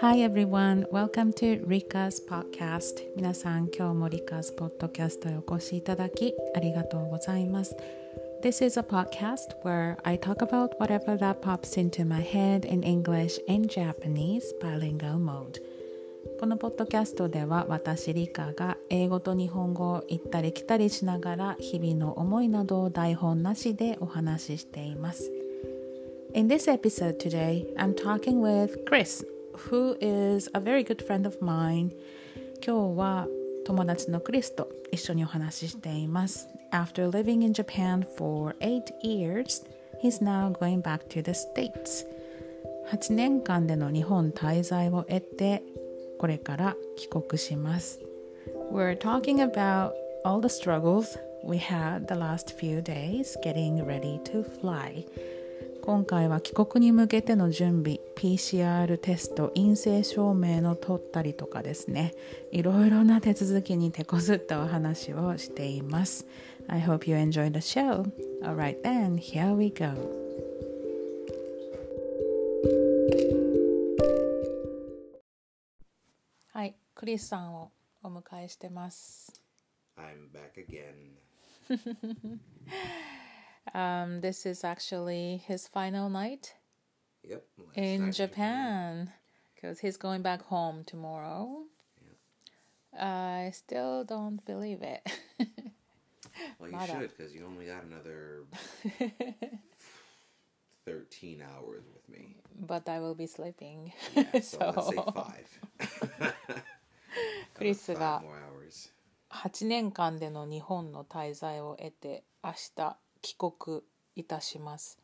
Hi everyone, welcome to Rika's podcast 皆さん今日も Rika's podcast へお越しいただきありがとうございます This is a podcast where I talk about whatever that pops into my head in English and Japanese bilingual mode このポッドキャストでは私リカが英語と日本語を行ったり来たりしながら日々の思いなどを台本なしでお話ししています In this episode today, I'm talking with Chris who is a very good friend of mine 今日は友達のクリスと一緒にお話ししています After living in Japan for 8 years, he's now going back to the States 8年間での日本滞在を得てこれから帰国します We're talking about all the struggles we had the last few days getting ready to fly 今回は帰国に向けての準備 PCR テスト陰性証明の取ったりとかですね。いろいろな手続きに手こずったお話をしています。I hope you enjoy the show. Alright then, here we go. はいクリスさんをお迎えしてます。I'm back again. Um, this is actually his final night Yep. last in night Japan because he's going back home tomorrow. I still don't believe it. Well, you Nada. should because you only got another 13 hours with me. but I will be sleeping. Yeah, so, let's say So- five. クリス Five が more hours. 8年間での日本の滞在を得て明日 帰国いたします。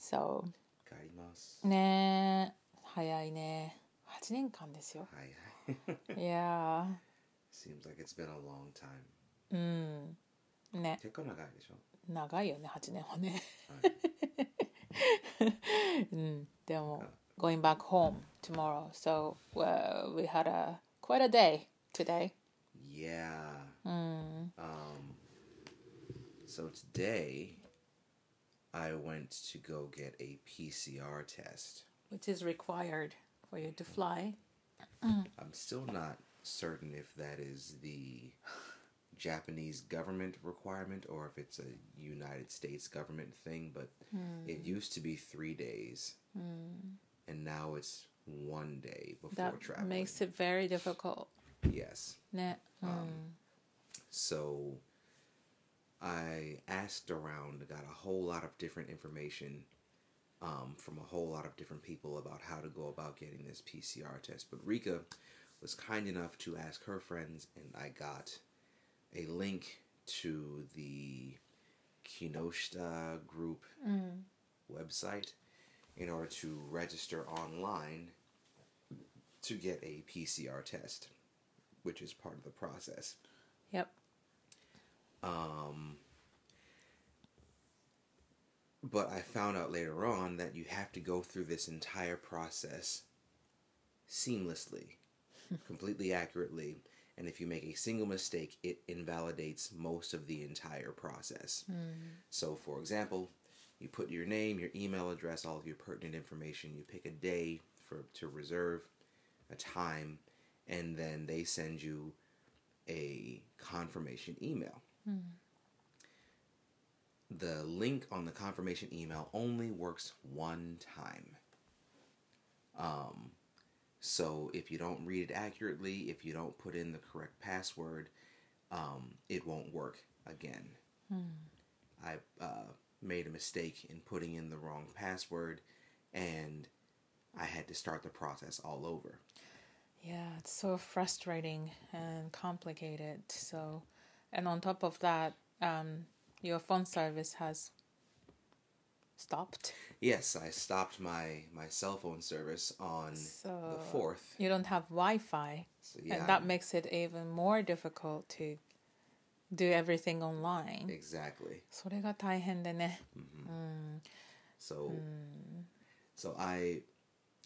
So 帰ります。ねえ早いね。8年間ですよ。はい。いや Seems like it's been a long time. ー、うん。ね、結構長いでしょ長いよね、8年はね。うん、でも、going back home tomorrow. So、well, we had a quite a day today. Yeah. うん。Um, So today, I went to go get a PCR test, which is required for you to fly. I'm still not certain if that is the Japanese government requirement or if it's a United States government thing, but mm. it used to be three days, mm. and now it's one day before that traveling. Makes it very difficult. Yes. Mm. um, hmm. so I asked around, got a whole lot of different information um, from a whole lot of different people about how to go about getting this PCR test. But Rika was kind enough to ask her friends, and I got a link to the Kinoshita group website in order to register online to get a PCR test, which is part of the process. Yep. Um, but I found out later on that you have to go through this entire process seamlessly, completely accurately, and if you make a single mistake, it invalidates most of the entire process. So, for example, you put your name, your email address, all of your pertinent information. You pick a day for to reserve a time, and then they send you a confirmation email. The link on the confirmation email only works one time. Um, so if you don't read it accurately, if you don't put in the correct password, um, it won't work again. I uh, made a mistake in putting in the wrong password, and I had to start the process all over. Yeah, it's so frustrating and complicated. So, and on top of that, um, your phone service has stopped. Yes, I stopped my my cell phone service on So the fourth. you don't have Wi-Fi, So yeah, and that makes it even more difficult to do everything online. exactly. それが大変でね。 So so I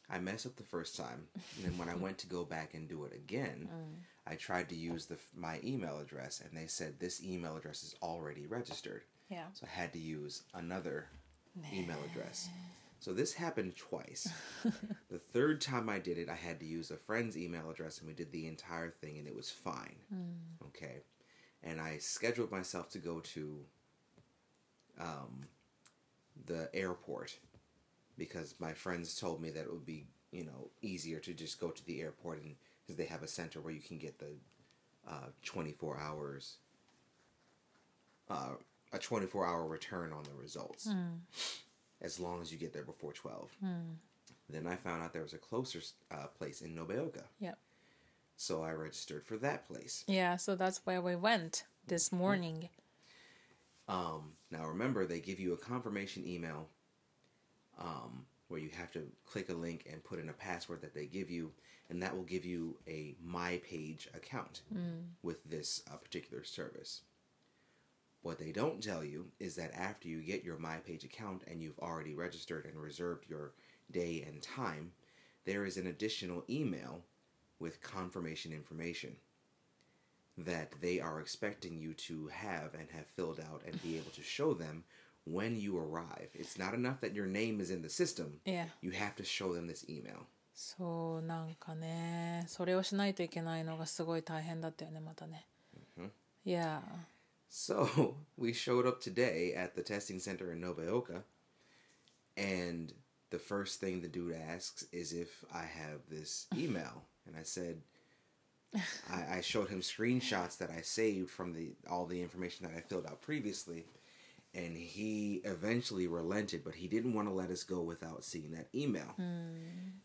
I messed up the first time, and then when I went to go back and do it again, I tried to use the my email address, and they said this email address is already registered. Yeah. So I had to use another email address. So this happened twice. the third time I did it, I had to use a friend's email address and we did the entire thing and it was fine. Okay. And I scheduled myself to go to um, the airport because my friends told me that it would be, you know, easier to just go to the airport and because they have a center where you can get the uh, 24 hours, uh, a 24 hour return on the results as long as you get there before 12. Then I found out there was a closer uh, place in Nobeoka. Yep. So I registered for that place. Yeah, so that's where we went this morning. Um, now remember, they give you a confirmation email um, where you have to click a link and put in a password that they give you, and that will give you a My Page account with this uh, particular service. What they don't tell you is that after you get your My Page account and you've already registered and reserved your day and time, there is an additional email with confirmation information that they are expecting you to have and have filled out and be able to show them when you arrive. It's not enough that your name is in the system. Yeah. You have to show them this email. そうなんかねそれをしないといけないのがすごい大変だったよねまたね。Yeah. So we showed up today at the testing center in Nobeoka, and the first thing the dude asks is if I have this email, and I said. I, I showed him screenshots that I saved from the all the information that I filled out previously, and he eventually relented, but he didn't want to let us go without seeing that email. Hmm.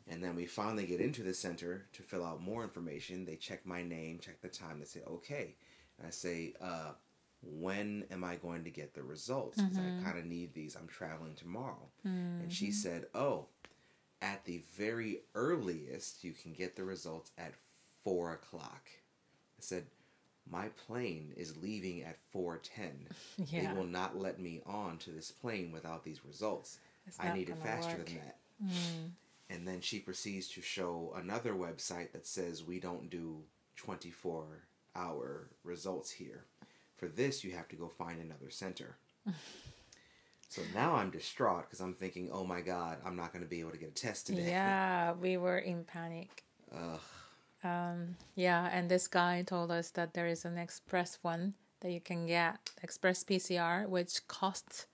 And then we finally get into the center to fill out more information. They check my name, check the time. They say, okay. And I say, uh, when am I going to get the results? Because I mm-hmm. kind of need these. I'm traveling tomorrow. And she mm-hmm. said, oh, at the very earliest, you can get the results at four o'clock. I said, my plane is leaving at 4.10 Yeah. they will not let me on to this plane without these results It's i need it faster work. than that mm. and then she proceeds to show another website that says we don't do 24 hour results here for this you have to go find another center so now i'm distraught because i'm thinking oh my god i'm not going to be able to get a test today Yeah, we were in panic. Ugh. Um, yeah, and this guy told us that there is an express one that you can get, express PCR, which costs,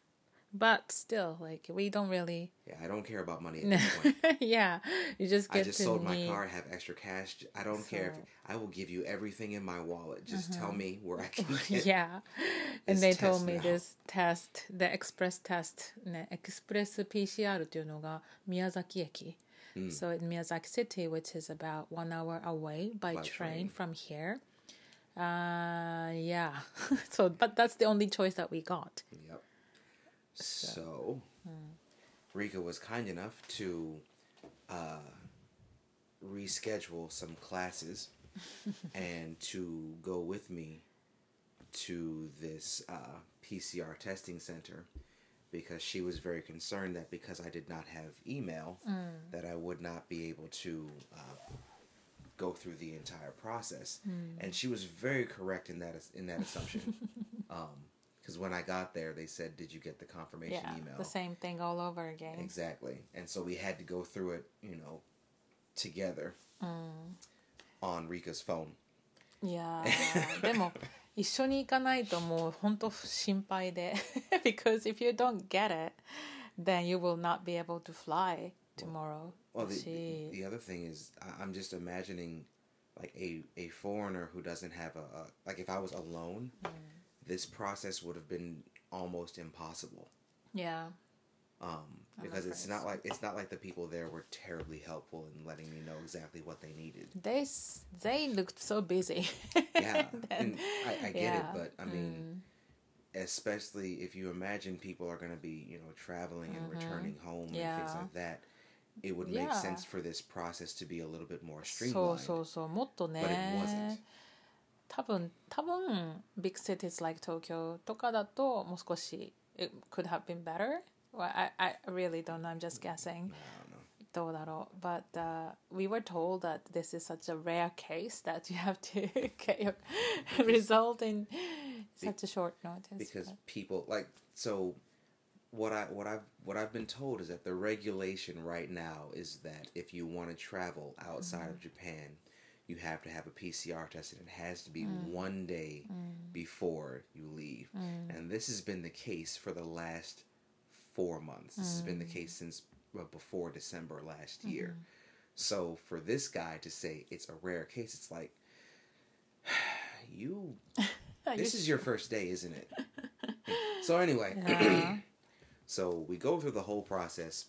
but still, like we don't really. yeah i don't care about money at this point yeah, you just I get just to sold my meet- car. I have extra cash. I don't care. So- If, I will give you everything in my wallet. Just tell me where I can get. Yeah, and this they told test me now. this test, the express test ね、エクスプレス PCR っていうのが宮崎駅。 So in Miyazaki City, which is about one hour away by, By train, train. from here. Uh, yeah. so, but that's the only choice that we got. Yep. So, Rika was kind enough to uh, reschedule some classes and to go with me to this uh, PCR testing center because she was very concerned that because I did not have email, mm. that I would not be able to uh, go through the entire process. Mm. And she was very correct in that in that assumption. because um, when I got there, they said, "Did you get the confirmation yeah, email?" The same thing all over again. Exactly, and so we had to go through it, you know, together mm. on Rika's phone. Yeah, でも 一緒に行かないともう本当心配で because if you don't get it then you will not be able to fly tomorrow Well, the, し the other thing is, I- I'm just imagining like a, a foreigner who doesn't have a, a like if I was alone, this process would have been almost impossible. yeah Um, I'm because it's afraid not like it's not like the people there were terribly helpful in letting me know exactly what they needed. they s- they looked so busy Yeah, Then- and I, I get yeah, Mm. it, but I mean, especially if you imagine people are going to be, you know, traveling and returning home and things Mm-hmm. Yeah. like that, it would make Yeah. sense for this process to be a little bit more そう streamlined. そうそうもっと but it ね wasn't. 多分多分 big cities like 東京とかだともう少し it could have been better Well, I, I really don't know. I'm just guessing. I don't know. But uh, we were told that this is such a rare case that you have to get your result in such a short notice. Because but. people like so what I what I've what I've been told is that the regulation right now is that if you want to travel outside mm-hmm. of Japan, you have to have a PCR test and it has to be mm. one day mm. before you leave. Mm. And this has been the case for the last four months. This has been the Mm. case since before December last Mm-hmm. year. So for this guy to say it's a rare case, it's like you this is your first day, isn't it? so anyway, Yeah. so we go through the whole process,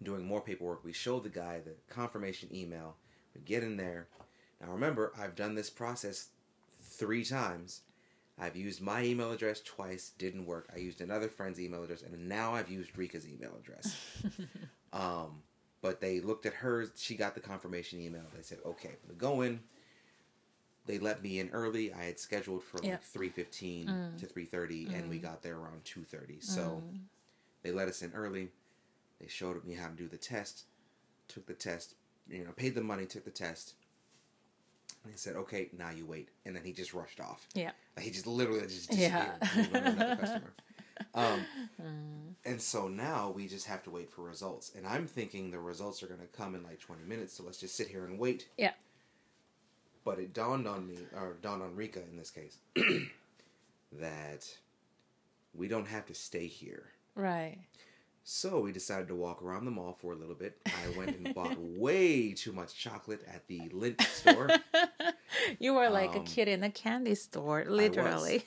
doing more paperwork. We show the guy the confirmation email. We get in there. Now remember, I've done this process three times. I've used my email address twice, didn't work. I used another friend's email address, and now I've used Rika's email address. um, but they looked at hers. She got the confirmation email. They said, "Okay, we go in." They let me in early. I had scheduled for like Yeah. three fifteen mm. to three thirty, and we mm. got there around two thirty. Mm. So they let us in early. They showed me how to do the test. Took the test. You know, paid the money. Took the test. And they said, "Okay, now you wait." And then he just rushed off. Yeah. Like, he just literally just disappeared. He to. Um, and so now we just have to wait for results. And I'm thinking the results are going to come in like 20 minutes. So let's just sit here and wait. Yeah. But it dawned on me, or dawned on Rika in this case, that we don't have to stay here. Right. So we decided to walk around the mall for a little bit. I went and bought way too much chocolate at the Lindt store. you were like um, a kid in a candy store, literally.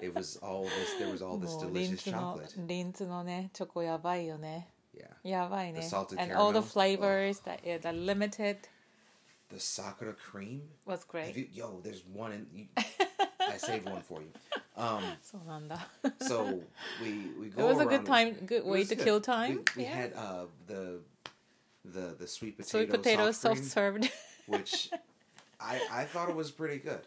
it was all this. There was all this delicious chocolate. リンツのね、チョコやばいよね。Yeah. やばいね。The salted and caramel. all the flavors oh. that yeah, the limited. The sakura cream was great. You, yo, there's one in. You, I saved one for you. Um, そうなんだ so we we it go. was a around good time good It way was to good. kill time We, we yeah. had uh, the the the sweet potato sweet potato soft soft cream, served which I I thought it was pretty good.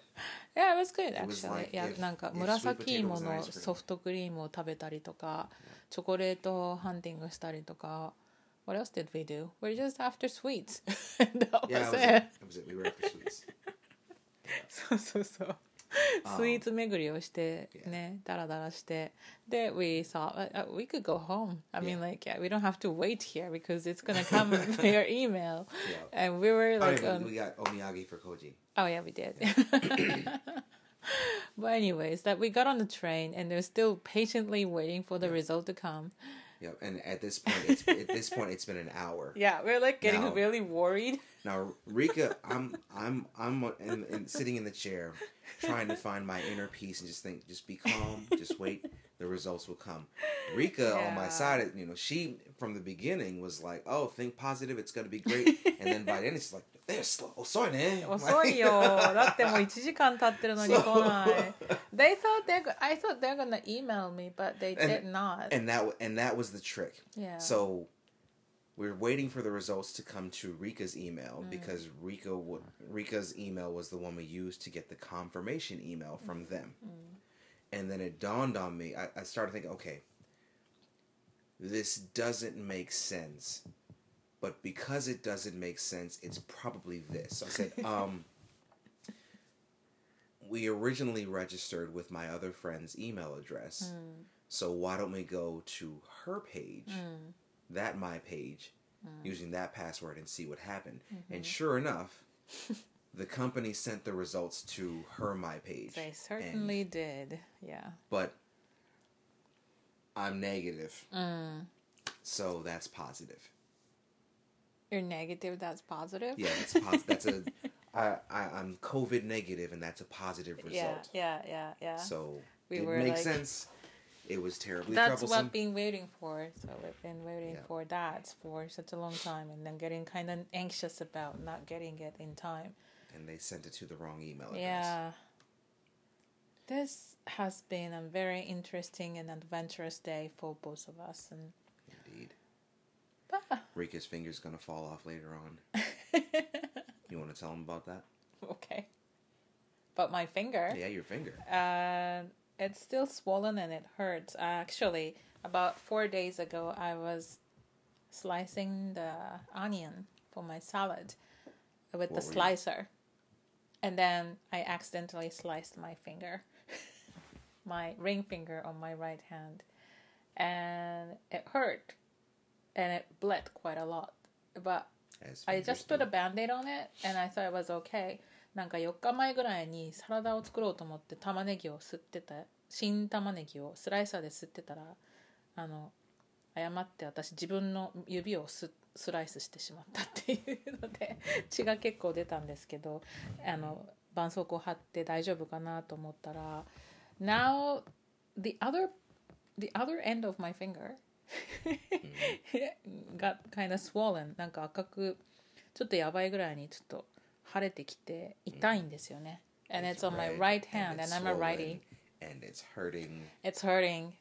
yeah it was good It was actually like いや if- なんか if 紫 sweet potato 芋 was an の ice cream. ソフトクリームを食べたりとかチョコレートハンティングしたりとか What else did we do? We're just after sweets. that Yeah, was that was it. it. That was it. We were after sweets. そうそうそう。 スイーツ巡りをしてね、だらだらして。で、we thought, uh, we could go home. I mean, like, yeah, we don't have to wait here because it's gonna come via email. Yeah. And we were like, oh, we got omiyage for Koji. Oh yeah, we did. Yeah. but anyways, that we got on the train and they're still patiently waiting for the result to come. Yep. And at this point, it's, at this point, it's been an hour. Yeah, we're like getting Now- really worried. Now, Rika, I'm I'm I'm in, in, sitting in the chair, trying to find my inner peace and just think, just be calm, just wait The results will come. Rika on my Yeah. side, you know, she from the beginning was like, "Oh, think positive, it's gonna be great," and then by then it's like, "They're slow, sorry, man." 遅いよ。だってもう1時間経ってるのに来ない。They thought they're, go- I thought they're gonna email me, but they did not. and that and that was the trick. Yeah. So we're waiting for the results to come to Rika's email Mm. because Rika would, Rika's email was the one we used to get the confirmation email Mm. from them. And then it dawned on me. I, I started thinking, okay, this doesn't make sense. But because it doesn't make sense, it's probably this. I said, um, we originally registered with my other friend's email address. Hmm. So why don't we go to her page, hmm. that my page, hmm. using that password and see what happened? And mm-hmm. sure enough, the company sent the results to her my page. They And- certainly did. Yeah. but I'm negative. Mm. So that's positive. You're negative, that's positive? Yeah, that's pos- that's a I, I I'm COVID negative and that's a positive result. Yeah, yeah, yeah, yeah. So We it were makes like- sense. It was terribly That's troublesome. what been waiting for. So we've been waiting Yeah. for that for such a long time and then getting kind of anxious about not getting it in time. And they sent it to the wrong email address. Yeah. This has been a very interesting and adventurous day for both of us and Indeed. but Rika's finger's gonna fall off later on. you want to tell him about that? okay. But my finger Yeah, your finger. Uh, it's still swollen and it hurts. Actually, about four days ago, I was slicing the onion for my salad with the What you- slicer, and then I accidentally sliced my finger, my ring finger on my right hand, and it hurt and it bled quite a lot. But As I fingers just put do. a band-aid on it and I thought it was okay なんか4日前ぐらいにサラダを作ろうと思って玉ねぎを吸ってた新玉ねぎをスライサーで吸ってたらあの 誤って私自分の指をススライスしてしまったっていうので血が結構出たんですけどあの絆創膏を貼って大丈夫かなと思ったら Now the other the other end of my finger got kind of swollen なんか赤くちょっとやばいぐらいにちょっと腫れてきて痛いんですよね、and it's on my right and hand and I'm a righty and it's hurting it's hurting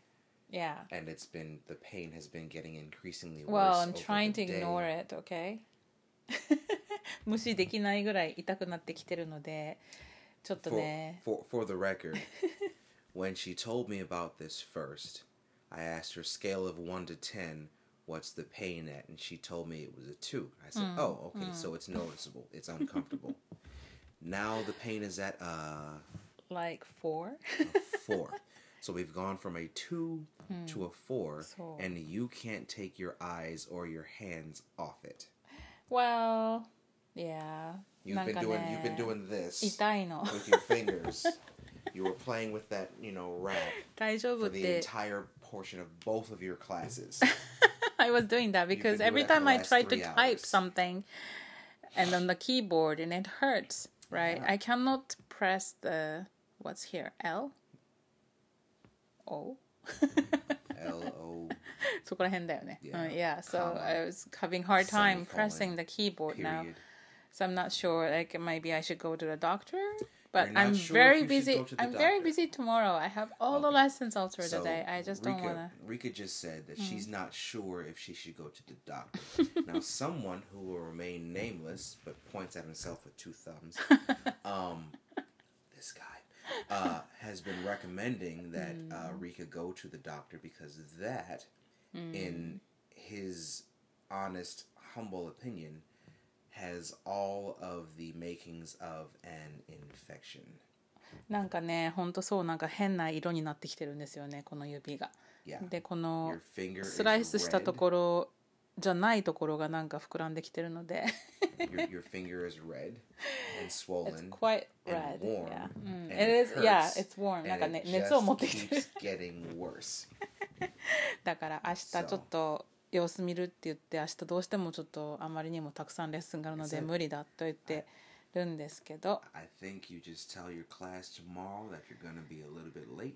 yeah and it's been the pain has been getting increasingly worse well I'm over trying the to day. ignore it okay 無視できないぐらい痛くなってきてるのでちょっと for, ね for for the record when she told me about this first i asked her scale of 1 to 10 what's the pain at and she told me it was a 2 i said oh okay so it's noticeable it's uncomfortable now the pain is at uh like four a 4 So we've gone from a two hmm. to a four, so. and you can't take your eyes or your hands off it. Well, yeah. You've been doing you've been doing this with your fingers. you were playing with that, you know, rap for the entire portion of both of your classes. I was doing that because every time I try to hours. type something and on the keyboard and it hurts, right? Yeah. I cannot press the what's here, L O? L O そこら辺だよね。 Yeah. うん yeah, so Comma. I was having hard time Semicolon. pressing the keyboard now. period. So I'm not sure. Like maybe I should go to the doctor. But You're not I'm sure very if you should busy. go to the I'm very doctor. busy tomorrow. I have all the Okay. lessons all through So the day. I just don't Rika, wanna. Rika just said that she's Mm. not sure if she should go to the doctor. now, someone who will remain nameless but points at himself with two thumbs, um, this guy, uh, has been recommending that uh, Mm. Rika go to the doctor because that, in his honest, humble opinion, has all of the makings of an infection. なんかね、ほんとそうなんか変な色になってきてるんですよね、この指が。 Yeah. で、この Your finger スライ is スしたと red. ころ じゃないところがなんか膨らんできてるので your, your finger is red and It's swollen quite and red warm. yeah. Mm, and it is yeah hurts, it's warm なん and かね it 熱を持ってきてる keeps getting worse. だから明日ち.ょっと様子見るって言って明日どうしてもちょっとあまりにもたくさんレッスンがあるので Is it- 無理だと言ってるんですけど I think you just tell your class tomorrow that you're gonna be a little bit late.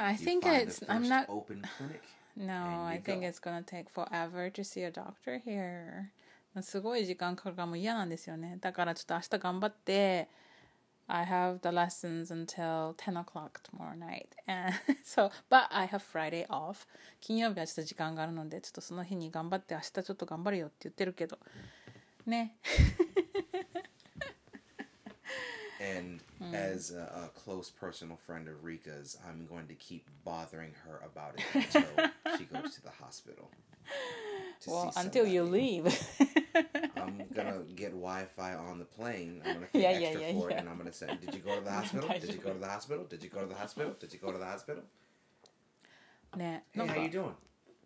I think it's I'm not open clinic. No, I think it's gonna take forever to see a doctor here. すごい時間かかるからもう嫌なんですよね。だからちょっと明日頑張って、I have the lessons until 10 o'clock tomorrow night. And so, but I have Friday off. 金曜日はちょっと時間があるので、ちょっとその日に頑張って明日ちょっと頑張るよって言ってるけど。ね。And Hmm. as a, a close personal friend of Rika's, I'm going to keep bothering her about it until she goes to the hospital. to Well, see until you somebody. leave. I'm gonna get Wi-Fi on the plane. I'm gonna pay Yeah, yeah, extra yeah, for it, yeah. and I'm gonna say, "Did you go to the hospital? Did you go to the hospital? Did you go to the hospital? Did you go to the hospital? ね。 Hey, なん how か you doing?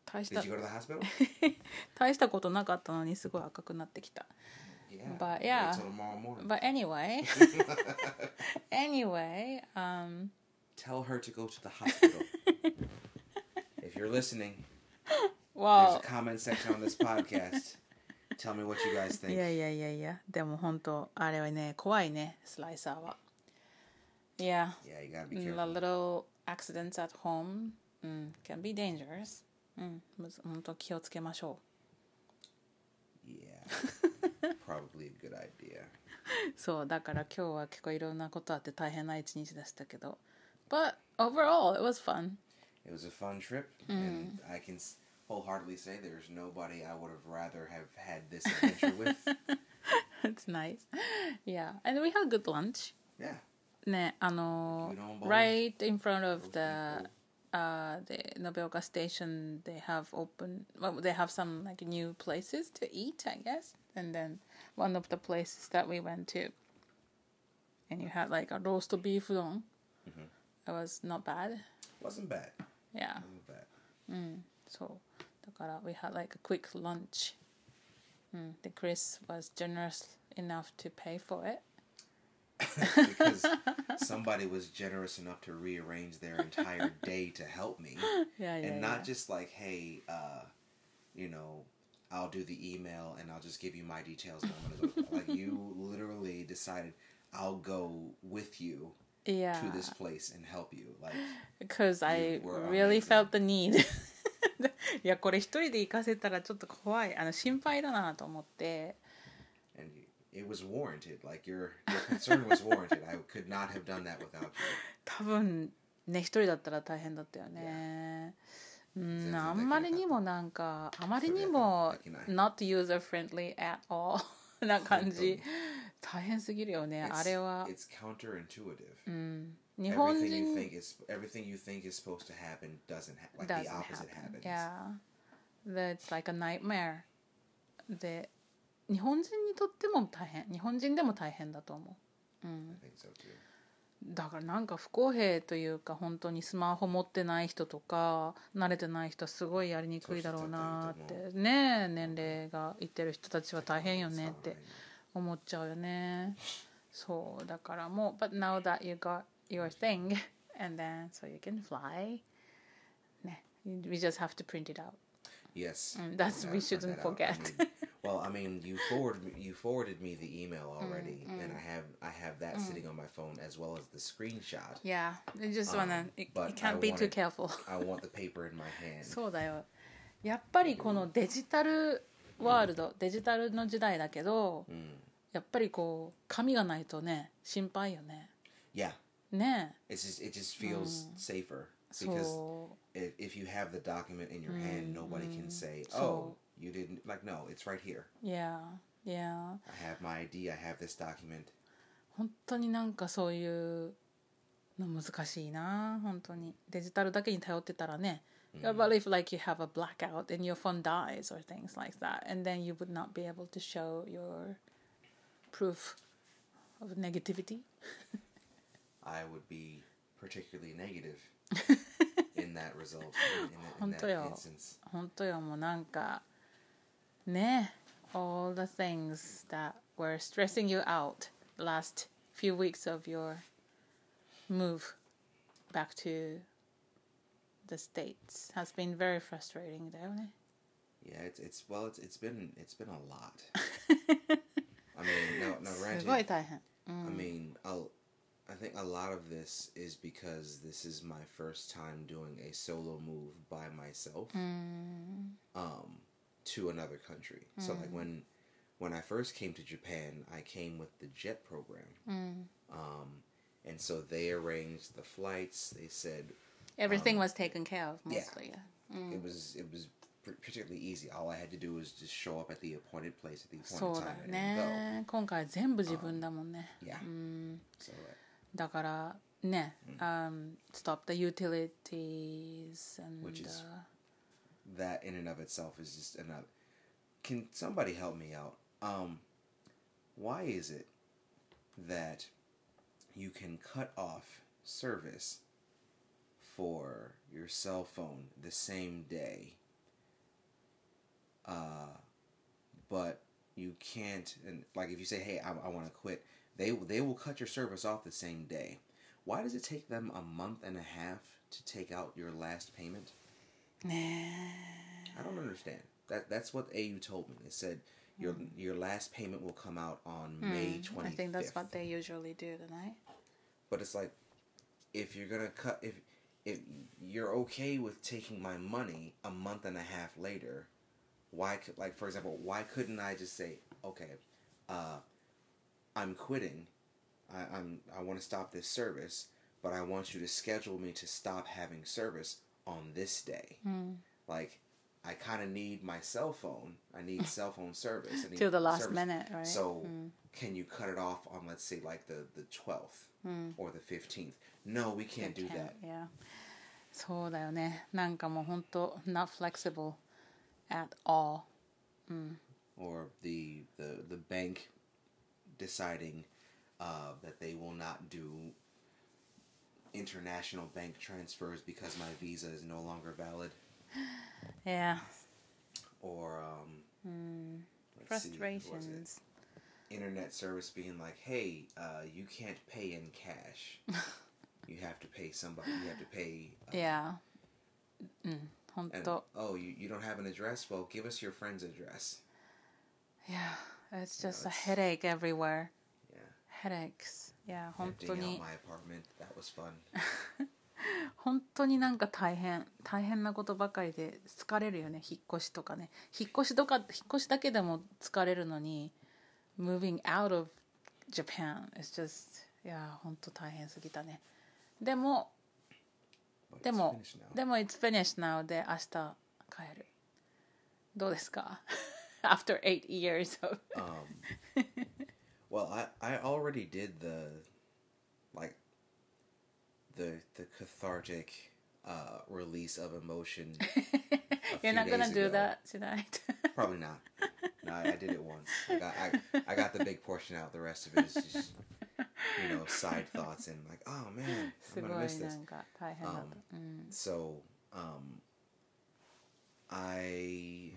大し Did た you go to the hospital? 大したことなかったのにすごい赤くなってきた。 Yeah. But wait yeah. till tomorrow morning. But anyway, anyway, um, Tell her to go to the hospital. if you're listening, there's well, a comment section on this podcast. Tell me what you guys い think. やいやいやいや、でも本当あれはね、怖いね、スライサーは。Yeah, Yeah, you gotta be mm, a careful. little accidents at home、mm, can be dangerous. うん、むず本当気をつけましょ Yeah. Probably a good idea. う。そう、だから今日は結構いろんなことあって大変な一日でしたけど。But overall, it was fun. It was a fun trip, and I can s- wholeheartedly say there's nobody I would have rather have had this adventure with. It's nice. Yeah, and we had good lunch. Yeah. ね、あの牛丼ボール right in front of Roast the uh the Nobeoka station they have open well they have some like new places to eat I guess and then one of the places that we went to and you had like a roast beef udon Mm-hmm. it was not bad Wasn't bad. yeah Wasn't bad. そうだから we had like a quick lunch、うん、で Chris was generous enough to pay for it because somebody was generous enough to rearrange their entire day to help me. yeah, yeah, and not yeah. just like, hey, uh, you know, I'll do the email and I'll just give you my details. And I'm gonna go. like you literally decided I'll go with you yeah to this place and help you. Like because I You were really amazing. felt the need いやこれ一人で行かせたらちょっと怖いあの心配だなと思って and you, it was warranted. Like your your concern was warranted. I could not have done that without you. 多分ね一人だったら大変だったよねうん全然あんまりにもなんかあまりにもできない not user friendly at all な感本当にじ大変すぎるよね It's, あれは it's counterintuitive. うん日本 Everything you 人 think is everything you think is supposed to happen doesn't happen. Like doesn't the opposite happen happens. yeah that's like a nightmare で 日本人にとっても大変日本人でも大変だと思う、うん.だからなんか不公平というか本当にスマホ持ってない人とか慣れてない人はすごいやりにくいだろうなってね年齢がいってる人たちは大変よねって思っちゃうよねそうだからもう But now that you got your thing and then so you can fly ね We just have to print it out Yes. Mm, that's- we shouldn't forget. I mean, well, I mean, you forwarded me, you forwarded me the email already, and I have I have that sitting on my phone as well as the screenshot. Yeah you just wanna Um, you, but you can't I be too wanted- careful I want the paper in my hand. そうだよやっぱりこのデジタルワールド、デジタルの時代だけど Mm. やっぱりこう紙がないとね心配よね Yeah, ね it's just it just feels safer そ because う if, if you have the document in your hand, nobody can say, So- "Oh, you didn't." Like, no, it's right here. Yeah yeah I have my ID. I have this document. 本当になんかそういうの難しいな本当にデジタルだけに頼ってたらね、But if like you have a blackout and your phone dies or things like that and then you would not be able to show your proof of negativity I would be particularly negative in that result. In, in, in 本 that 当よ instance. 本当よもうなんか Nah, all the things that were stressing you out the last few weeks of your move back to the states has been very frustrating, though. Yeah, it's it's well, it's it's been it's been a lot. I mean, no, no, granted. I mm. mean, I'll, I think a lot of this is because this is my first time doing a solo move by myself. Mm. Um, to another country. So like when, when I first came to Japan, I came with the jet program, um, and so they arranged the flights. They said everything was taken care of yeah. mostly yeah. it was it was pr- particularly easy. All I had to do was just show up at the appointed place at the そう appointed だ time よ and then ね今回全部自分だもんね go. Yeah. So uh, だからね、um, stop the utilities and Which is- uh, that in and of itself is just another. Can somebody help me out? Um, why is it that you can cut off service for your cell phone the same day, uh, but you can't? And like if you say, "Hey, I, I want to quit," they they will cut your service off the same day. Why does it take them a month and a half to take out your last payment? ね I don't understand. That that's what AU told me. They said your your last payment will come out on May I think that's what they usually do tonight But it's like if you're gonna cut if if you're okay with taking my money a month and a half later, why could like for example, why couldn't I just say, okay, uh, I'm quitting. I, I'm I want to stop this service, but I want you to schedule me to stop having service on this day. Like I kind of need my cell phone. I need cell phone service. I need till the last service. minute right So can you cut it off on let's say like the the twelfth or the fifteenth? No, we can't do that. yeah そうだよねなんかもう本当 not flexible at all Or the the the bank deciding uh, that they will not do international bank transfers because my visa is no longer valid. Yeah. Or um, mm. frustrations. See, Internet service being like, "Hey, uh, you can't pay in cash. you have to pay somebody. You have to pay." Uh, yeah. Mm. And, oh, you, you don't have an address? Well, give us your friend's address. Yeah, it's just you know, it's, a headache everywhere. Headaches. Yeah, 本当に.本当になんか大変大変なことばかりで疲れるよね引っ越しとかね引っ越しとか引っ越しだけでも疲れるのに moving out of Japan is just いや本当大変すぎたねでもでも.でも it's finished now で明日帰るどうですか after eight years of Um, Well, I I already did the like the the cathartic uh, release of emotion. You're not gonna do that tonight. Probably not. No, I, I, did it once. I got I, I, got the big portion out. The rest of it is just you know side thoughts and like oh man I'm gonna miss this. Um, mm. so um, I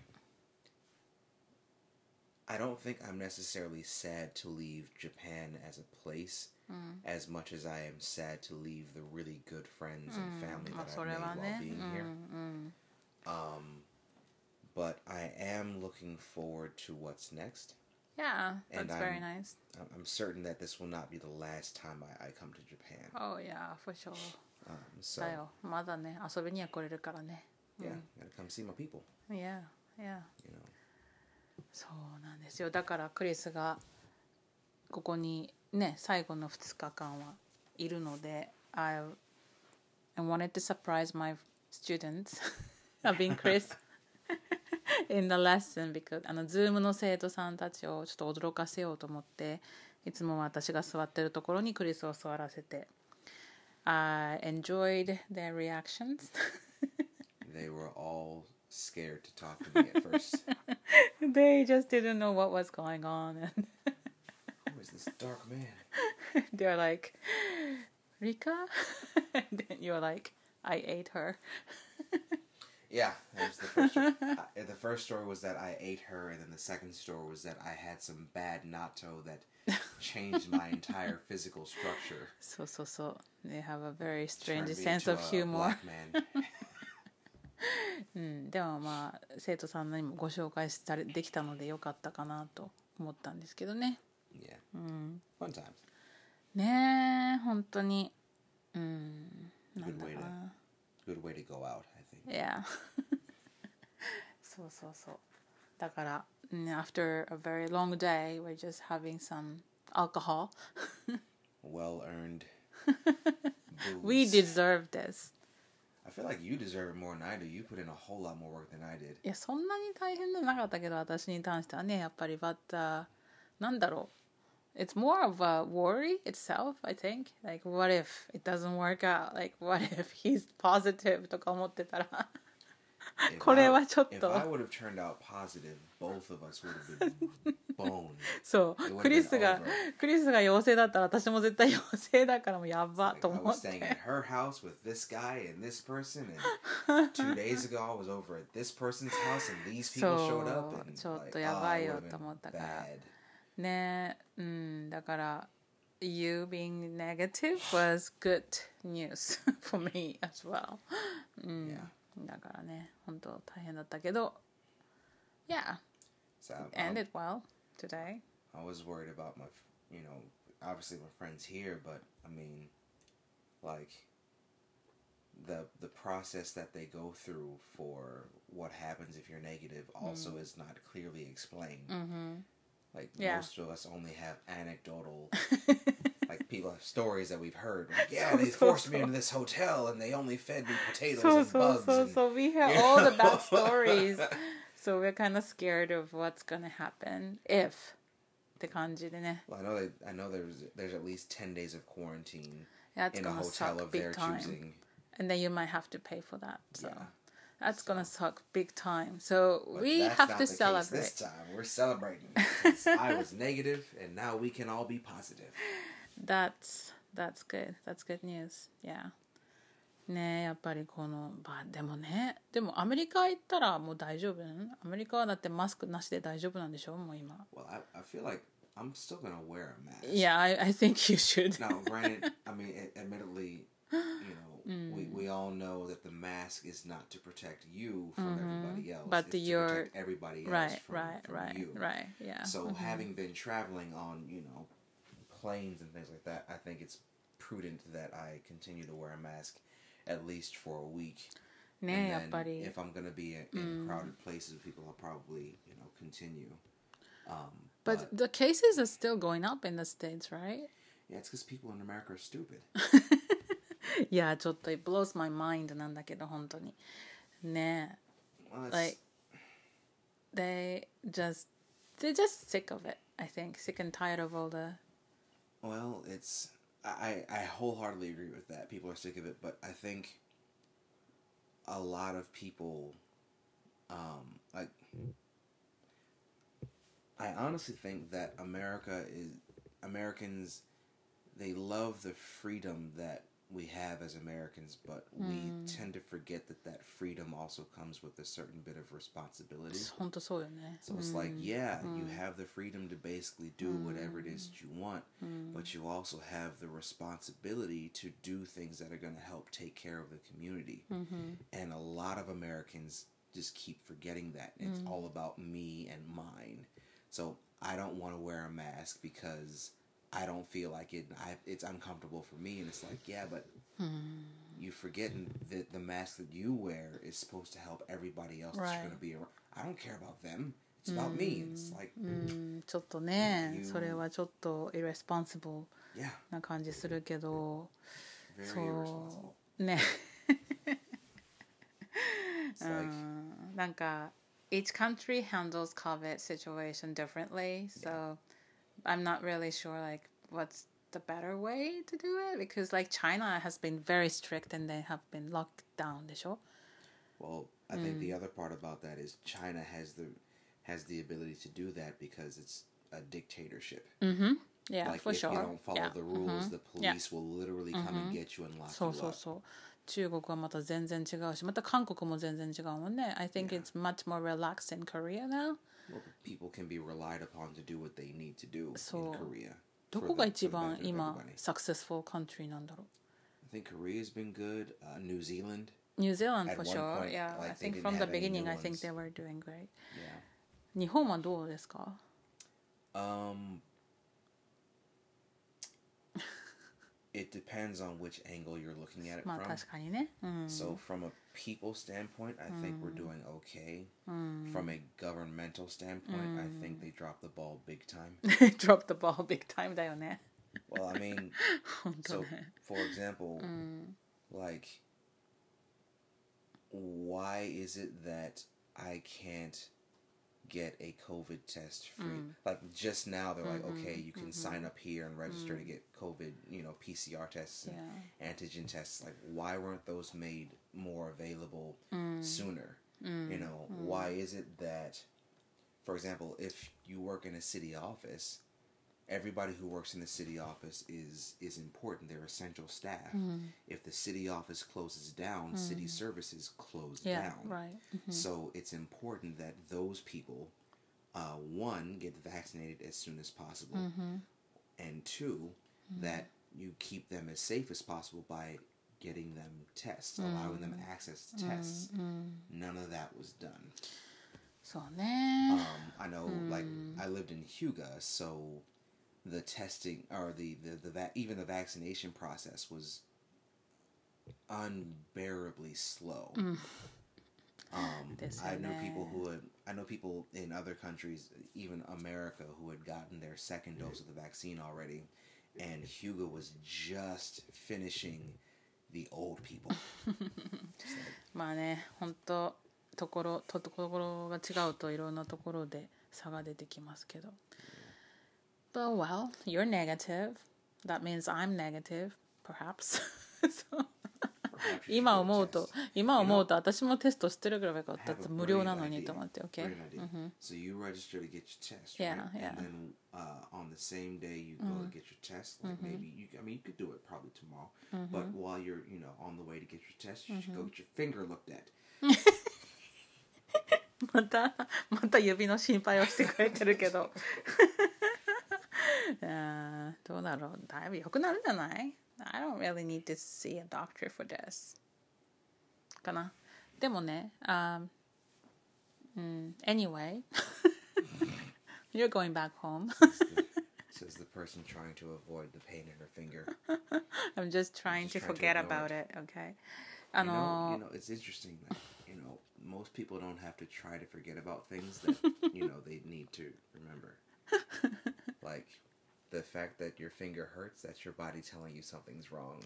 I don't think I'm necessarily sad to leave Japan as a place as much as I am sad to leave the really good friends and family まあ that そ I've れ made は while ね being うん here. うん、 Um, but I am looking forward to what's next. Yeah, And that's very I'm- nice. I'm- I'm certain that this will not be the last time I, I come to Japan. Oh yeah, for sure. Um, so だよ。まだね、遊びには来れるからね。 yeah, gotta come see my people. Yeah, yeah. You know. そうなんですよ。だからクリスがここにね、最後の2日間はいるので、I, I wanted to surprise my students of being Chris in the lesson because あの Zoom の生徒さんたちをちょっと驚かせようと思って、いつも私が座ってるところにクリスを座らせて。I enjoyed their reactions. They were all scared to talk to me at first. they just didn't know what was going on. And Who is this dark man? They're like, Rika? and then you're like, I ate her. yeah, that was the first story. The first story was that I ate her, and then the second story was that I had some bad natto that changed my entire physical structure. So, so, so. They have a very strange sense of humor. man. うん、でもまあ生徒さんにもご紹介したりできたのでよかったかなと思ったんですけどね Yeah, うん、fun times. ねえ本当にうんなんだ Good way か to- な Good way to go out, I think. Yeah. そうそうそう。だから、mm, after a very long day, we're just having some alcohol. Well earned. We deserve this. I feel like you deserve it more than I do. You put in a whole lot more work than I did. いや、そんなに大変でもなかったけど、私に関してはね、やっぱり、but、uh, なんだろう。It's more of a worry itself, I think. Like, what if it doesn't work out? Like, what if he's positive? とか思ってたら。 これはちょっと。そう、クリスが、クリスが陽性だったら私も絶対陽性だからもやばと思って。そう、ちょっとやばいよと思ったから。ね、うん、だから、you being good news for me as well. うん。だからね本当大変だったけど Yeah So I'm- ended well today I was worried about my, f- you know, obviously my friends here, but I mean, like the the process that they go through for what happens if you're negative also is not clearly explained. mm-hmm. Like Yeah. most of us only have anecdotal, like people have stories that we've heard. Like, yeah, so, they forced so. me into this hotel and they only fed me potatoes and bugs. So, and, so we hear all know? the bad stories. so we're kind of scared of what's gonna happen if the kanji Well, I know they, I know there's there's at least ten days of quarantine that's in a hotel of their time. choosing, and then you might have to pay for that. So. Yeah. That's so. gonna suck big time. So but we have to celebrate. This time we're celebrating. I was negative, and now we can all be positive That's that's good. That's good news. Yeah. ねやっぱりこのまあでもねでもアメリカ行ったらもう大丈夫アメリカはだってマスクなしで大丈夫なんでしょもう今 Well, I, I feel like I'm still gonna wear a mask. Yeah I, I think you should Now, granted, I mean, a- admittedly, you know, we, we all know that the mask is not to protect you from everybody else. But it's you're- to protect everybody else right from, right from right you. right yeah So, having been traveling on, you know, planes and things like that, I think it's prudent that I continue to wear a mask at least for a week. ねやっ and ぱ then り if I'm gonna be in, in crowded places with people, I'll probably, you know, continue. Um, But the cases are still going up in the States, right? yeah, it's because people in America are stupid. いや、ちょっと it blows my mind なんだけど、本当に。ね Well, it's, like they just they're just sick of it. I think sick and tired of all the well, it's I I wholeheartedly agree with that. People are sick of it, but I think a lot of people um like I honestly think that America is Americans they love the freedom that we have as Americans, but mm. we tend to forget that that freedom also comes with a certain bit of responsibility. So it's mm. like, yeah, mm. you have the freedom to basically do whatever it is that you want, but you also have the responsibility to do things that are going to help take care of the community. Mm-hmm. And a lot of Americans just keep forgetting that. It's all about me and mine. So I don't want to wear a mask because I don't feel like it. I, it's uncomfortable for me, and it's like, yeah, but you forgetting that the mask that you wear is supposed to help everybody else that Right. you're going to be around. I don't care about them. It's about me. And it's like, うん、ちょっとね、 You- それはちょっと irresponsible yeah, な感じするけど、 very そ irresponsible. うね、 It's like, なんか each country handles COVID situation differently, so I'm not really sure like what's the better way to do it because like China has been very strict and they have been locked down でしょ well, I think the other part about that is China has the has the ability to do that because it's a dictatorship. Yeah, like for if sure. you don't follow yeah. the rules, the Yeah. police will literally come and get you and lock そう you そう up. そう中国はまた全然違うしまた韓国も全然違うもんね I think it's much more relaxed in Korea now Well, people can be relied upon to do what they need to do So, in Korea. ど for こが the- 一 for the 番 benefit of 今 everybody. successful country なんだろ I think Korea's been good. Uh, New Zealand, う New Zealand At for one sure point, yeah I like, they think didn't from the have any beginning new I think ones. they were doing great yeah. 日本はどうですか Um, it depends on which angle you're looking at it まあ from. 確かにねうん So, from a people standpoint, I think we're doing okay. From a governmental standpoint, I think they dropped the ball big time. drop the ball big time だよね well, I mean, 本当 so ね for example, like, why is it that I can't get a COVID test free? Mm. Like, just now they're like, mm-hmm, okay, you can mm-hmm. sign up here and register to mm. get COVID, you know, PCR tests and antigen tests. Like, why weren't those made more available mm. sooner? You know, why is it that, for example, if you work in a city office, everybody who works in the city office is is important. They're essential staff. Mm-hmm. If the city office closes down, mm-hmm. city services close yeah, down. Right. Mm-hmm. So it's important that those people, uh, one, get vaccinated as soon as possible, mm-hmm. and 2 mm-hmm. that you keep them as safe as possible by getting them tests, allowing them mm-hmm. access to tests. None of that was done. So um, I know, hmm. like I lived in Hyuga, so the testing or the the, the va- even the vaccination process was unbearably slow. Um, I know people who had, I know people in other countries, even America, who had gotten their second dose of the vaccine already, and Hyuga was just finishing the old people. But well you're negative that means I'm negative perhaps so perhaps you should 今 do a 思うと test. 今思うと私もテストしてるぐらいよかった I have a 無料な brilliant のに idea. と思って OK Brilliant idea. So you register to get your test, Yeah, right? yeah. And then uh, on the same day you go to get your test, like maybe you, I mean, you could do it probably tomorrow. But while you're, you know, on the way to get your test, you should go get your finger looked at. またまた指の心配をしてくれてるけど あーどうだろうだいぶ良くなるんじゃない ?I don't really need to see a doctor for this かなでもね、um, うん anyway you're going back home Says the person trying to avoid the pain in her finger. I'm just trying Just to trying to forget ignore about it. it okay あ You know, の you know, it's interesting that you know most people don't have to try to forget about things that you know they need to remember. like the fact that your finger hurts, that's your body telling you something's wrong.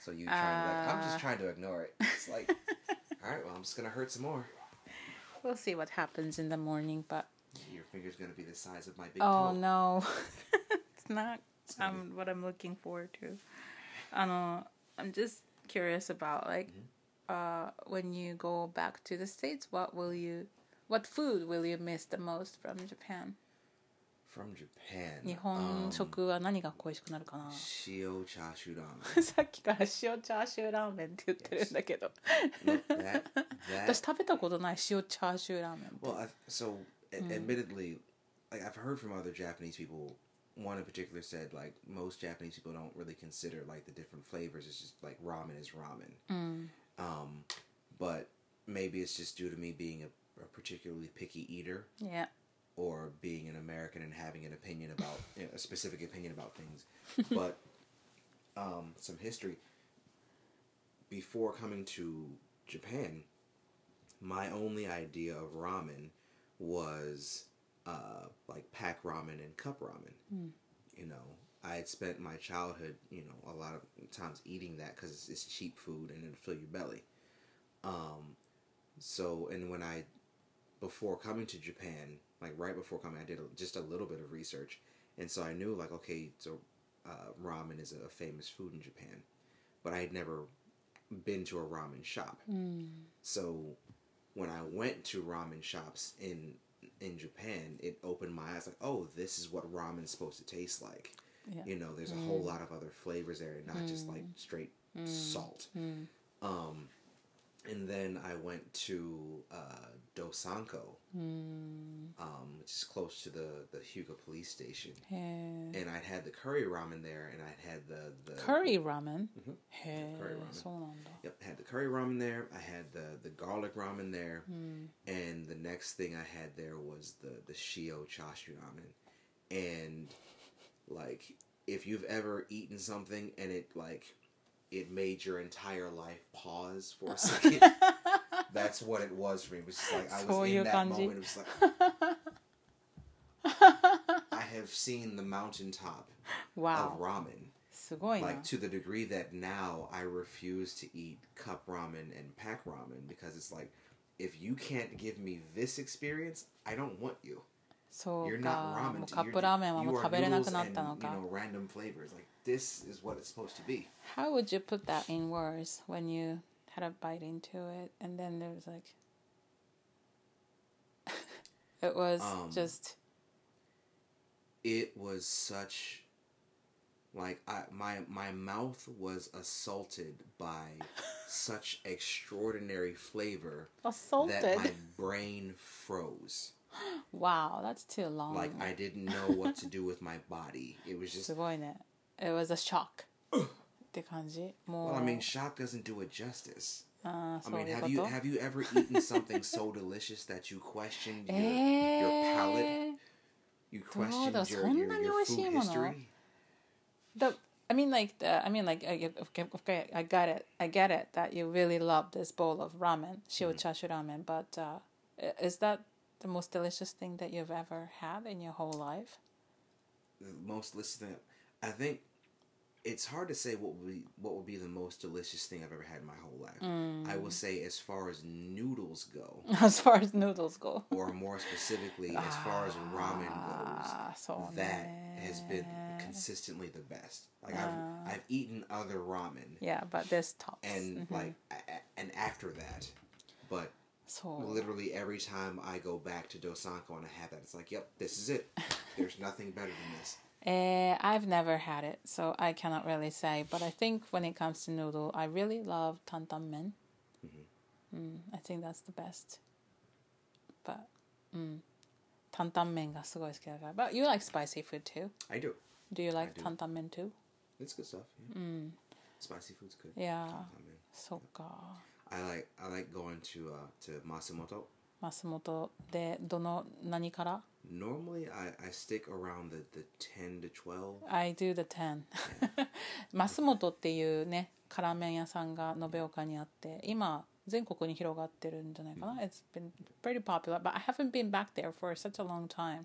So you try to like, I'm Uh. just trying to ignore it. It's like, all right, well, I'm just gonna hurt some more. we'll see what happens in the morning but Your finger's gonna be the size of my big Oh toe. no, it's not gonna um, what I'm looking forward to. あの I'm just curious about like uh, when you go back to the states, what will you, what food will you miss the most from Japan? From Japan. 日本 um, 食は何が恋しくなるかな Shio chashu ramen. さっきから塩チャーシューラーメンって言ってるんだけど Look, that 私 that 食べたことない塩チャーシューラーメンって Well, I, so a- admittedly, like I've heard from other Japanese people. One in particular said like most Japanese people don't really consider like the different flavors. It's just like ramen is ramen. Um, but maybe it's just due to me being a, a particularly picky eater, Yeah. or being an American and having an opinion about a specific opinion about things. but um, some history. Before coming to Japan, my only idea of ramen was uh, like pack ramen and cup ramen. You know, I had spent my childhood, you know, a lot of times eating that because it's, it's cheap food and it'll fill your belly. Um, so, and when I, before coming to Japan, like right before coming, I did a, just a little bit of research, and so I knew like, okay, so uh, ramen is a famous food in Japan, but I had never been to a ramen shop. So when I went to ramen shops in in Japan, it opened my eyes like, oh, this is what ramen's supposed to taste like. Yeah. You know, there's a whole lot of other flavors there, and not just like straight salt. Um, and then I went to uh, Dosanko, mm. um, which is close to the the Hyuga police station. And I'd had the curry ramen there, and I'd had the, the curry ramen. Mm-hmm. Hey, curry ramen. Yep, had the curry ramen there. I had the the garlic ramen there, mm. and the next thing I had there was the the shio chashu ramen, and like if you've ever eaten something and it like it made your entire life pause for a second that's what it was for me. It was just like I was in that moment. It was like I have seen the mountaintop wow. of ramen. Like to the degree that now I refuse to eat cup ramen and pack ramen because it's like if you can't give me this experience, I don't want you. So you're not ramen. To, you're, you are noodles and, you know, random flavors. Like this is what it's supposed to be. How would you put that in words when you had a biting to it, and then there was like, it was um, just. It was such, like I my my mouth was assaulted by such extraordinary flavor assaulted that my brain froze. Wow, that's too long. Like I didn't know what to do with my body. It was just. It was a shock. って感じもう、 well, I mean, shock doesn't do it justice. あー I そうい mean, う have こ you と have you ever eaten something so delicious that you questioned your, え your palate? ー You どう questioned だ your そん your, なに your 美味しい food もの history? the I mean like the I mean like I get okay, okay I got it I get it that you really love this bowl of ramen shio chashu ramen but uh, i- is that the most delicious thing that you've ever had in your whole life? The most listening. I think it's hard to say what would be what would be the most delicious thing I've ever had in my whole life. Mm. I will say as far as noodles go. As far as noodles go. or more specifically, as far as ramen ah, goes. So that has been consistently the best. Like uh, I've ah. I've eaten other ramen. Yeah, but this tops. And mm-hmm. like and after that, but so literally every time I go back to Dosanko and I have that, it's like, yep, this is it. There's nothing better than this. Uh, I've never had it, so I cannot really say. But I think when it comes to noodle, I really love tantan men. Mm, I think that's the best. But, mm, tantan men がすごい好きだから。But you like spicy food too? I do. Do you like do. tantan men too? It's good stuff. Yeah. Spicy food's good. Yeah. I mean, そっか。 I like I like going to uh to Masumoto. 松本でどの何から Normally I, I stick around the, the ten to twelve. I do the 10増本っていうね辛麺屋さんが延岡にあって今全国に広がってるんじゃないかな、It's been pretty popular but I haven't been back there for such a long time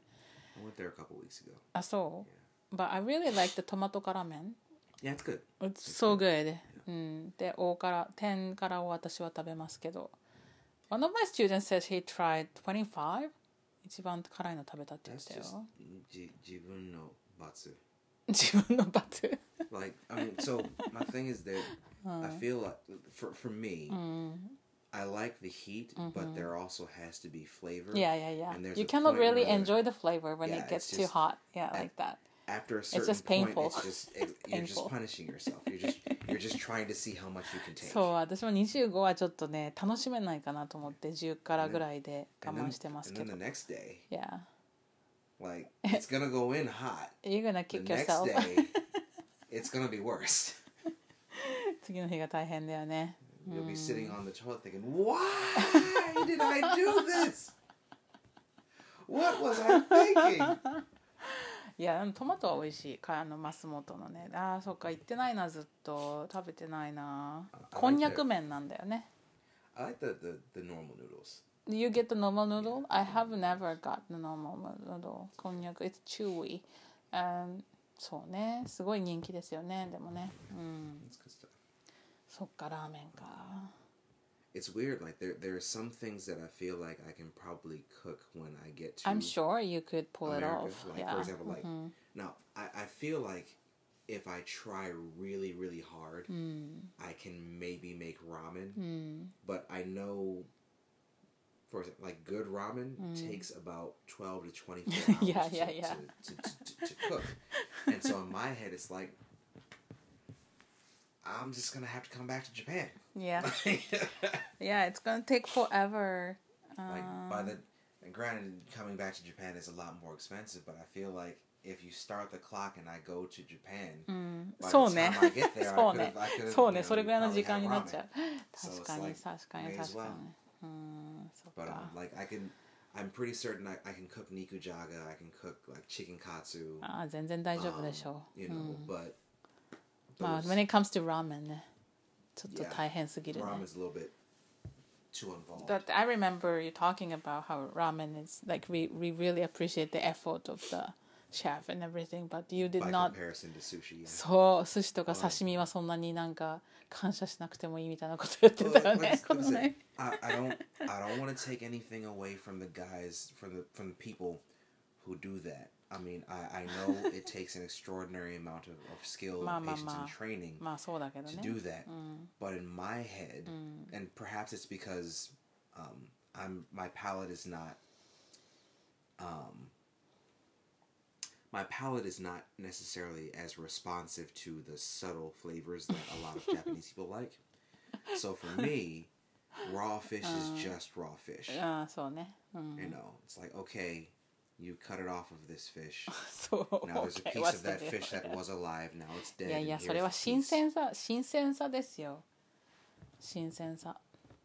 I went there a couple weeks ago. あそう But I really like the トマト辛麺 Yeah, it's good. It's so good、うん、で大辛天辛を私は食べますけど One of my students says he tried 25一番辛いの食べたって言っ That's てたよ just ji- jibun no batsu. 自分の罰 Like I mean, so my thing is that I feel like for for me, I like the heat, but there also has to be flavor. Yeah, yeah, yeah. And there's You a cannot point really where- enjoy the flavor when Yeah, it gets it's too just- hot. Yeah, like that. After a certain just point, painful. it's just it, you're just Painful. punishing yourself. You're just you're just trying to see how much you can take. そう、私も25はちょっとね、楽しめないかなと思って10からぐらいで我 and 慢 then, してます and け then ど the。next day, Yeah. like it's gonna go in hot. You're gonna The kick next yourself. day, it's gonna be worse. 次の日が大変だよね。You'll be sitting on the toilet thinking, "Why did I do this? What was I thinking?" いや、トマトは美味しい。かあの、増本のね。ああ、そっか、行ってないな、ずっと。食べてないな。こんにゃく麺なんだよね。I like the, the, the normal noodles. You get the normal noodle? I have never got the normal noodle. こんにゃく、it's chewy. And そうね、すごい人気ですよね、でもね。うん。It's good stuff. そっか、ラーメンか。It's weird. Like there, there are some things that I feel like I can probably cook when I get to I'm sure you could pull it America. off. Like yeah. for example, like mm-hmm. now I, I feel like if I try really, really hard, mm. I can maybe make ramen. Mm. But I know, for example, like good ramen mm. takes about twelve to twenty four hours yeah, yeah. To, to, to, to cook. and so in my head, it's like I'm just gonna have to come back to Japan. Yeah. Yeah, it's gonna take forever. like Uh. by the and granted coming back to japan is a lot more expensive but i feel like if you start the clock and i go to japan by そう the ね time I get there, そう I ね could've- I could've, そう you ね know, それぐらいの時 probably 間に had なっちゃう So 確か it's に like, 確かに may 確 as か well. にうんそっ but か um, like i can i'm pretty certain I, I can cook nikujaga i can cook like chicken katsu あー全然大丈夫でしょ you know but うまあ those- when it comes to ramen ね ちょっと大変すぎるね ramen's a little bit too involved But I remember you talking about how ramen is like we we really appreciate the effort of the chef and everything, but you did by not. comparison to sushi yeah. そう寿司とか刺身はそんなになんか感謝しなくてもいいみたいなこと言ってた Well, よね let's- この listen, ね I, I don't I don't want to take anything away from the guys from the from the people who do that. I mean, I, I know it takes an extraordinary amount of, of skill, and patience, and training to do that. But in my head, and perhaps it's because um, I'm my palate is not um, my palate is not necessarily as responsive to the subtle flavors that a lot of Japanese people like. So for me, raw fish uh, is just raw fish. Uh, so, you know, it's like okay, you cut it off of this fish. そう Now there's a Okay, piece what's of the that deal? fish that was alive. Now it's い dead. や and いや here's それは the 新 piece. 鮮さ新鮮さですよ新鮮さ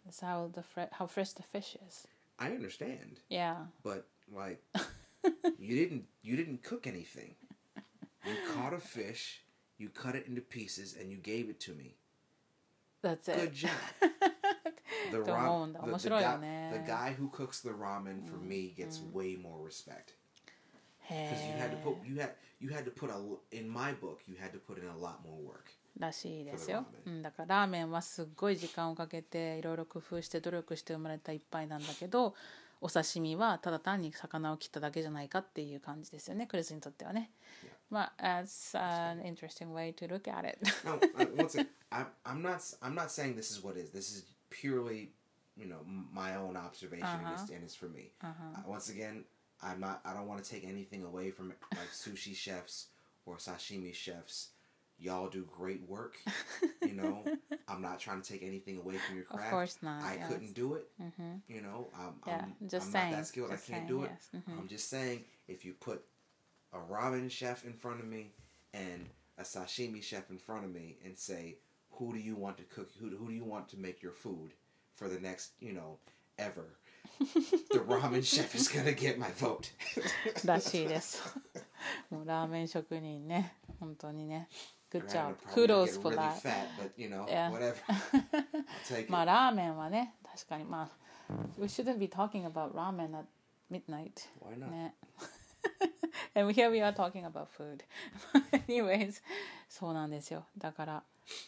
That's how the fre- how fresh the fish is I understand, yeah but like, you didn't you didn't cook anything. You caught a fish, you cut it into pieces, and you gave it to me. that's Good it job. The, Don't ram- own the, the, 面白いよね。guy, the guy who cooks the ramen for me gets way more respect. because you had to put you had you had to put a in my book you had to put in a lot more work. らしいですようん、だからラーメンはすっごい時間をかけていろいろ工夫して努力して生まれた一杯なんだけどお刺身はただ単に魚を切っただけじゃないかっていう感じですよねクリスにとってはね。まあ、as an interesting way to look at it. No, uh, once again, I'm I'm not I'm not saying this is what is. This is purely you know my own observation and, it's, and it's for me. Uh, once again, I'm not. I don't want to take anything away from like sushi chefs or sashimi chefs. Y'all do great work. You know, I'm not trying to take anything away from your craft. Of course not, I yes. couldn't do it. You know, I'm, Yeah, I'm, just I'm saying, not that skilled. just I can't saying, do it. yes, mhm. I'm just saying, if you put a ramen chef in front of me and a sashimi chef in front of me and say, who do you want to cook? Who, who do you want to make your food for the next, you know, ever? the ramen chef is gonna get my vote. らしいです。もうラーメン職人ね、本当にね。Good Granted, job. I'm probably gonna Kudos get for really that. fat, but you know, Yeah. whatever. I'll take まあ it. ラーメンはね、確かにまあ、We shouldn't be talking about ramen at midnight. Why not? ね。 And here we are talking about food. Anyways, そうなんですよ。だから、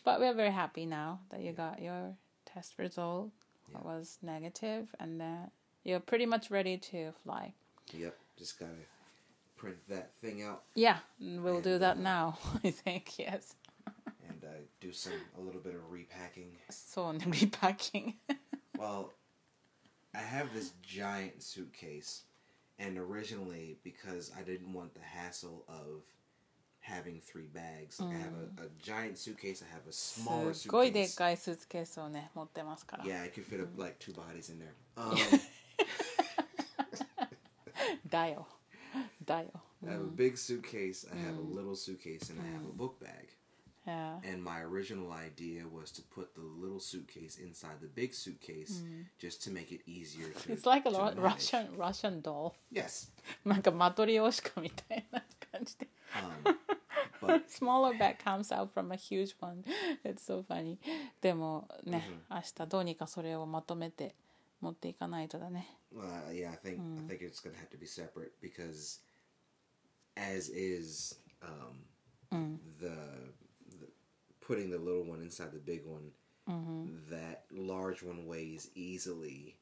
But we're very happy now that you got your test result. It was negative and then you're pretty much ready to fly. Yep, just gotta print that thing out Yeah, we'll do And, that uh, now. I think, yes. and uh, do some a little bit of repacking. そうね、repacking. Well, I have this giant suitcase, and originally because I didn't want the hassle of having three bags. Like. I have a, mm. a, giant suitcase. I have a smaller suitcase. Yeah, I could fit mm. like two bodies in there. Um, Dial. Dial. I have a mm. big suitcase. I have a mm. little suitcase, and I have a book bag. Yeah. And my original idea was to put the little suitcase inside the big suitcase, just to make it easier to. It's like a to Ru- manage. Russian, Russian doll. Yes, なんかマトリオーシカみたいな感じで。 um, but Smaller bag comes out from a huge one. It's so funny. でもね、明日どうにかそれをまとめて持っていかないとだね。 Uh, yeah, I think I think it's gonna have to be separate because, as is, um, the, the putting the little one inside the big one, that large one weighs easily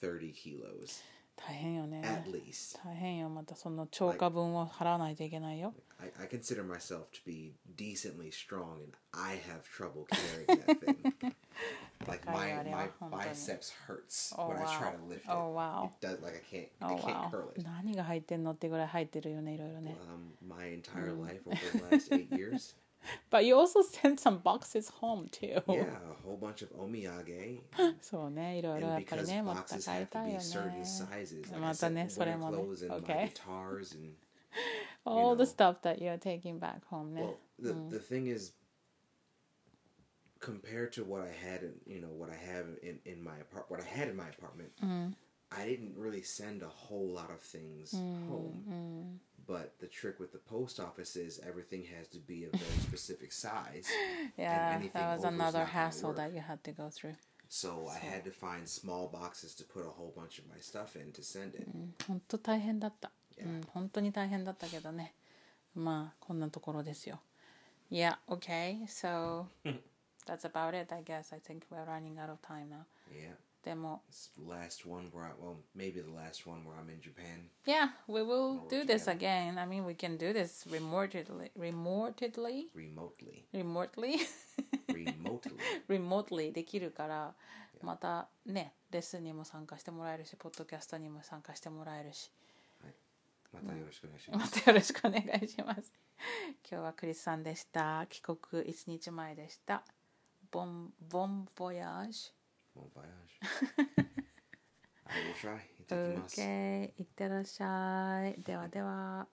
thirty kilos 大変よね。 at least. 大変よ。またその超過分を払わないといけないよ。 I, I consider myself to be decently strong, and I have trouble carrying that thing. like my 高いあれは my 本当に。 biceps hurts Oh, when I try wow. to lift it. Oh, wow. It does like I can't Oh I can't wow. curl it. 何が入ってんのってぐらい入ってるよね、いろいろね。 um, my entire life over the last eight years. But you also sent some boxes home too. Yeah, a whole bunch of omiyage. そうね、いろいろ And やっぱり because ね、持って boxes 帰り have た to い be よ certain ね。 sizes, like I また said, ね、それ winter もね。 clothes and my Okay. guitars and All the know. stuff that you're taking back home ね well, the the thing is, compared to what I had in you know what I have in in my apart what I had in my apartment, I didn't really send a whole lot of things home. But the trick with the post office is everything has to be a very specific size. Yeah, anything that was over is another not gonna hassle work. that you had to go through. So I had to find small boxes to put a whole bunch of my stuff in to send it. 本当大変だった。 Yeah. うん、本当に大変だったけどね。まあ、こんなところですよ。Yeah, okay. So, that's about it, I guess. I think we're running out of time now. Yeah. でも、last one where I, well, maybe the last one where I'm in Japan. Yeah, we will do this again. I mean, we can do this remotely, remotely, Remotely. remotely, Remotely. remotely できるから、またね、レッスンにも参加してもらえるし、ポッドキャストにも参加してもらえるし、またよろしくお願いしまます。たよろしくお願いします。今日はクリスさんでした。帰国1日前でした。ボン、ボンボヤージ Bon voyage. I will try. いただきます。OK、いってらっしゃい。ではでは。